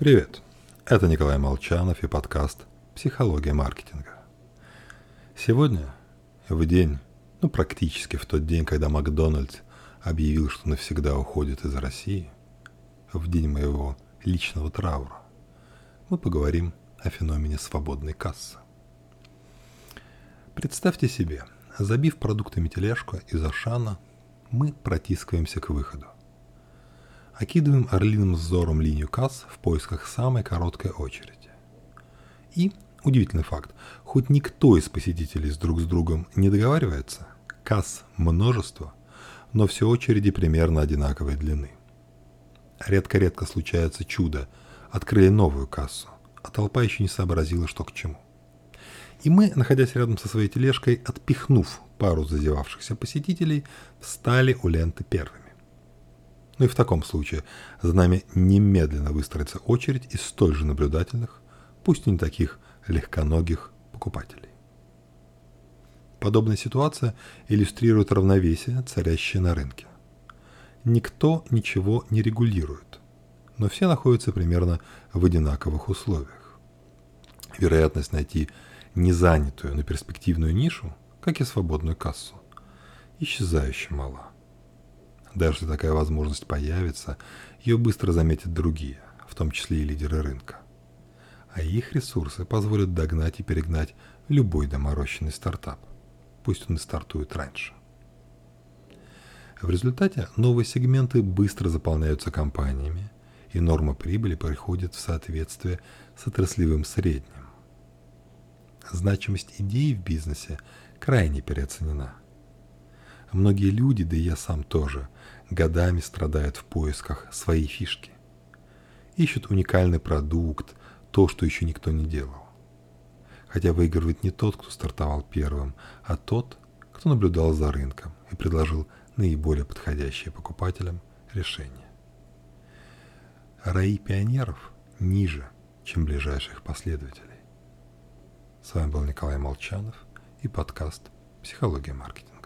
Привет, это Николай Молчанов и подкаст «Психология маркетинга». Сегодня, в день, ну практически в тот день, когда Макдональдс объявил, что навсегда уходит из России, в день моего личного траура, мы поговорим о феномене свободной кассы. Представьте себе, забив продуктами тележку из Ашана, мы протискиваемся к выходу. Окидываем орлиным взором линию касс в поисках самой короткой очереди. И, удивительный факт, хоть никто из посетителей с друг с другом не договаривается, касс множество, но все очереди примерно одинаковой длины. Редко-редко случается чудо, открыли новую кассу, а толпа еще не сообразила, что к чему. И мы, находясь рядом со своей тележкой, отпихнув пару зазевавшихся посетителей, встали у ленты первыми. Ну и в таком случае за нами немедленно выстроится очередь из столь же наблюдательных, пусть и не таких легконогих покупателей. Подобная ситуация иллюстрирует равновесие, царящее на рынке. Никто ничего не регулирует, но все находятся примерно в одинаковых условиях. Вероятность найти незанятую, но перспективную нишу, как и свободную кассу, исчезающе мала. Даже если такая возможность появится, ее быстро заметят другие, в том числе и лидеры рынка. А их ресурсы позволят догнать и перегнать любой доморощенный стартап, пусть он и стартует раньше. В результате новые сегменты быстро заполняются компаниями, и норма прибыли приходит в соответствие с отраслевым средним. Значимость идеи в бизнесе крайне переоценена. Многие люди, да и я сам тоже, годами страдают в поисках своей фишки. Ищут уникальный продукт, то, что еще никто не делал. Хотя выигрывает не тот, кто стартовал первым, а тот, кто наблюдал за рынком и предложил наиболее подходящее покупателям решение. Раи пионеров ниже, чем ближайших последователей. С вами был Николай Молчанов и подкаст «Психология маркетинга».